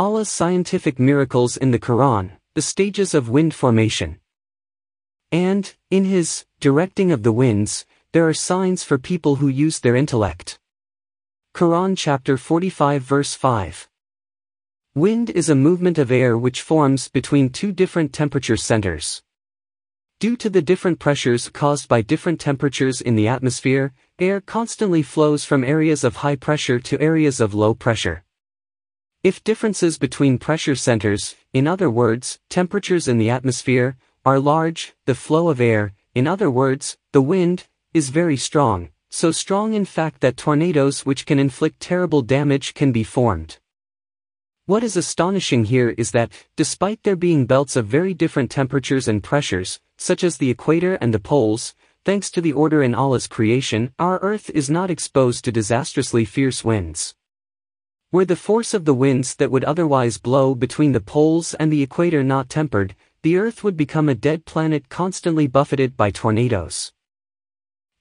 Allah's scientific miracles in the Quran, the stages of wind formation. And, in His directing of the winds, there are signs for people who use their intellect. Quran chapter 45 verse 5. Wind is a movement of air which forms between two different temperature centers. Due to the different pressures caused by different temperatures in the atmosphere, air constantly flows from areas of high pressure to areas of low pressure. If differences between pressure centers, in other words, temperatures in the atmosphere, are large, the flow of air, in other words, the wind, is very strong, so strong in fact that tornadoes which can inflict terrible damage can be formed. What is astonishing here is that, despite there being belts of very different temperatures and pressures, such as the equator and the poles, thanks to the order in Allah's creation, our Earth is not exposed to disastrously fierce winds. Were the force of the winds that would otherwise blow between the poles and the equator not tempered, the Earth would become a dead planet constantly buffeted by tornadoes.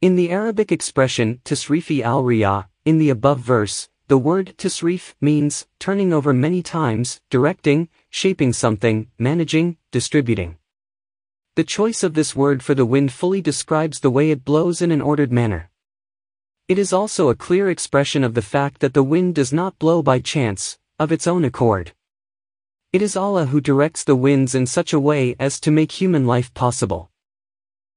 In the Arabic expression tasrifi al-riyah, in the above verse, the word tasrif means turning over many times, directing, shaping something, managing, distributing. The choice of this word for the wind fully describes the way it blows in an ordered manner. It is also a clear expression of the fact that the wind does not blow by chance, of its own accord. It is Allah who directs the winds in such a way as to make human life possible.